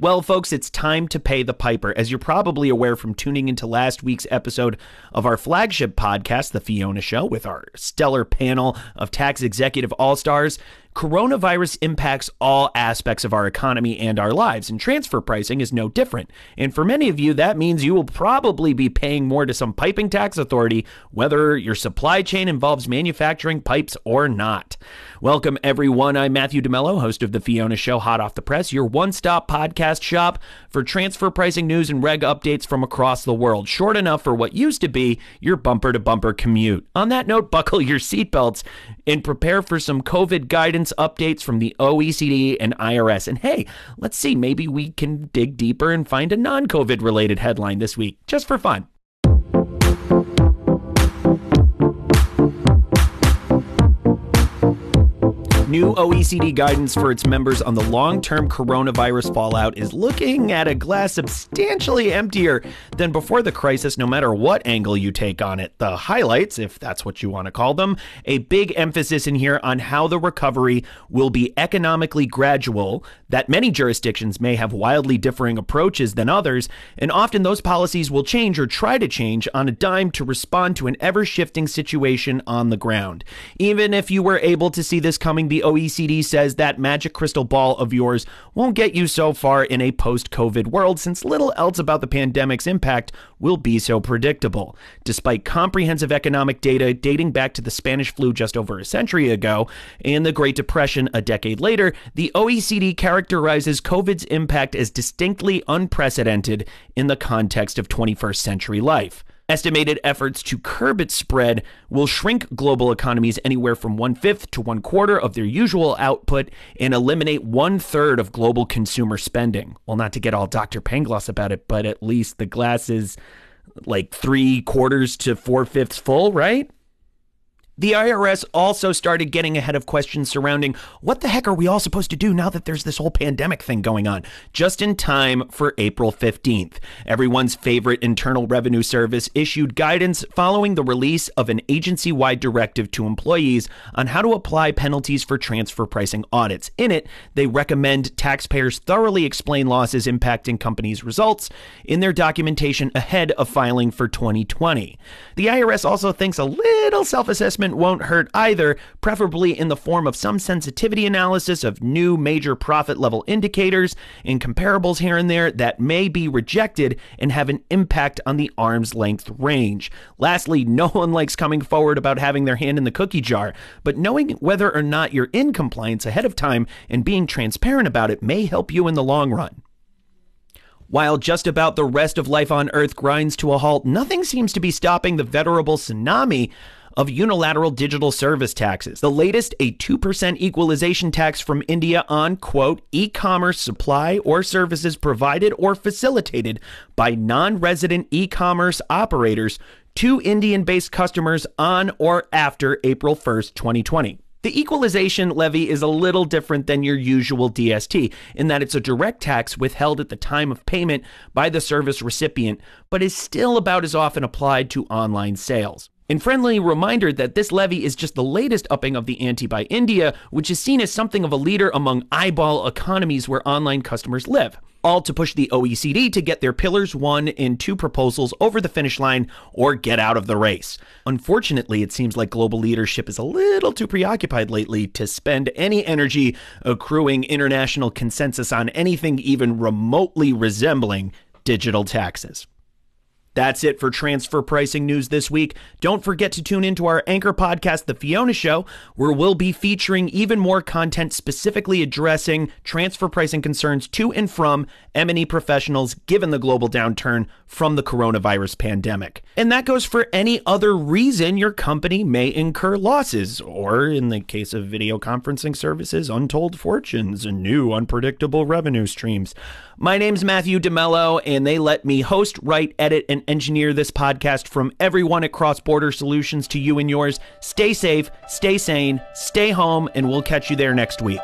Well, folks, it's time to pay the piper. As you're probably aware from tuning into last week's episode of our flagship podcast, The Fiona Show, with our stellar panel of tax executive all stars, coronavirus impacts all aspects of our economy and our lives, and transfer pricing is no different. And for many of you, that means you will probably be paying more to some piping tax authority, whether your supply chain involves manufacturing pipes or not. Welcome, everyone. I'm Matthew DeMello, host of The Fiona Show, hot off the press, your one stop podcast shop for transfer pricing news and reg updates from across the world. Short enough for what used to be your bumper to bumper commute. On that note, buckle your seatbelts and prepare for some COVID guidance updates from the OECD and IRS. And hey, let's see, maybe we can dig deeper and find a non COVID related headline this week, just for fun. New OECD guidance for its members on the long term coronavirus fallout is looking at a glass substantially emptier than before the crisis, no matter what angle you take on it. The highlights, if that's what you want to call them, a big emphasis in here on how the recovery will be economically gradual, that many jurisdictions may have wildly differing approaches than others, and often those policies will change or try to change on a dime to respond to an ever shifting situation on the ground. Even if you were able to see this coming, the the OECD says that magic crystal ball of yours won't get you so far in a post COVID world since little else about the pandemic's impact will be so predictable. Despite comprehensive economic data dating back to the Spanish flu just over a century ago and the Great Depression a decade later, the OECD characterizes COVID's impact as distinctly unprecedented in the context of 21st century life. Estimated efforts to curb its spread will shrink global economies anywhere from one fifth to one quarter of their usual output and eliminate one third of global consumer spending. Well, not to get all Dr. Pangloss about it, but at least the glass is like three quarters to four fifths full, right? The IRS also started getting ahead of questions surrounding what the heck are we all supposed to do now that there's this whole pandemic thing going on, just in time for April 15th. Everyone's favorite Internal Revenue Service issued guidance following the release of an agency wide directive to employees on how to apply penalties for transfer pricing audits. In it, they recommend taxpayers thoroughly explain losses impacting companies' results in their documentation ahead of filing for 2020. The IRS also thinks a little self assessment won't hurt either, preferably in the form of some sensitivity analysis of new major profit level indicators and comparables here and there that may be rejected and have an impact on the arm's length range. Lastly, no one likes coming forward about having their hand in the cookie jar, but knowing whether or not you're in compliance ahead of time and being transparent about it may help you in the long run. While just about the rest of life on Earth grinds to a halt, nothing seems to be stopping the venerable tsunami of unilateral digital service taxes. The latest, a 2% equalization tax from India on, quote, e commerce supply or services provided or facilitated by non resident e commerce operators to Indian based customers on or after April 1st, 2020. The equalization levy is a little different than your usual DST in that it's a direct tax withheld at the time of payment by the service recipient, but is still about as often applied to online sales. In friendly reminder that this levy is just the latest upping of the ante by India, which is seen as something of a leader among eyeball economies where online customers live. All to push the OECD to get their Pillars 1 and 2 proposals over the finish line or get out of the race. Unfortunately, it seems like global leadership is a little too preoccupied lately to spend any energy accruing international consensus on anything even remotely resembling digital taxes. That's it for transfer pricing news this week. Don't forget to tune into our anchor podcast, The Fiona Show, where we'll be featuring even more content specifically addressing transfer pricing concerns to and from M&E professionals given the global downturn from the coronavirus pandemic. And that goes for any other reason your company may incur losses, or in the case of video conferencing services, untold fortunes and new unpredictable revenue streams. My name's Matthew DeMello, and they let me host, write, edit, and engineer this podcast from everyone at Cross Border Solutions to you and yours. Stay safe, stay sane, stay home, and we'll catch you there next week.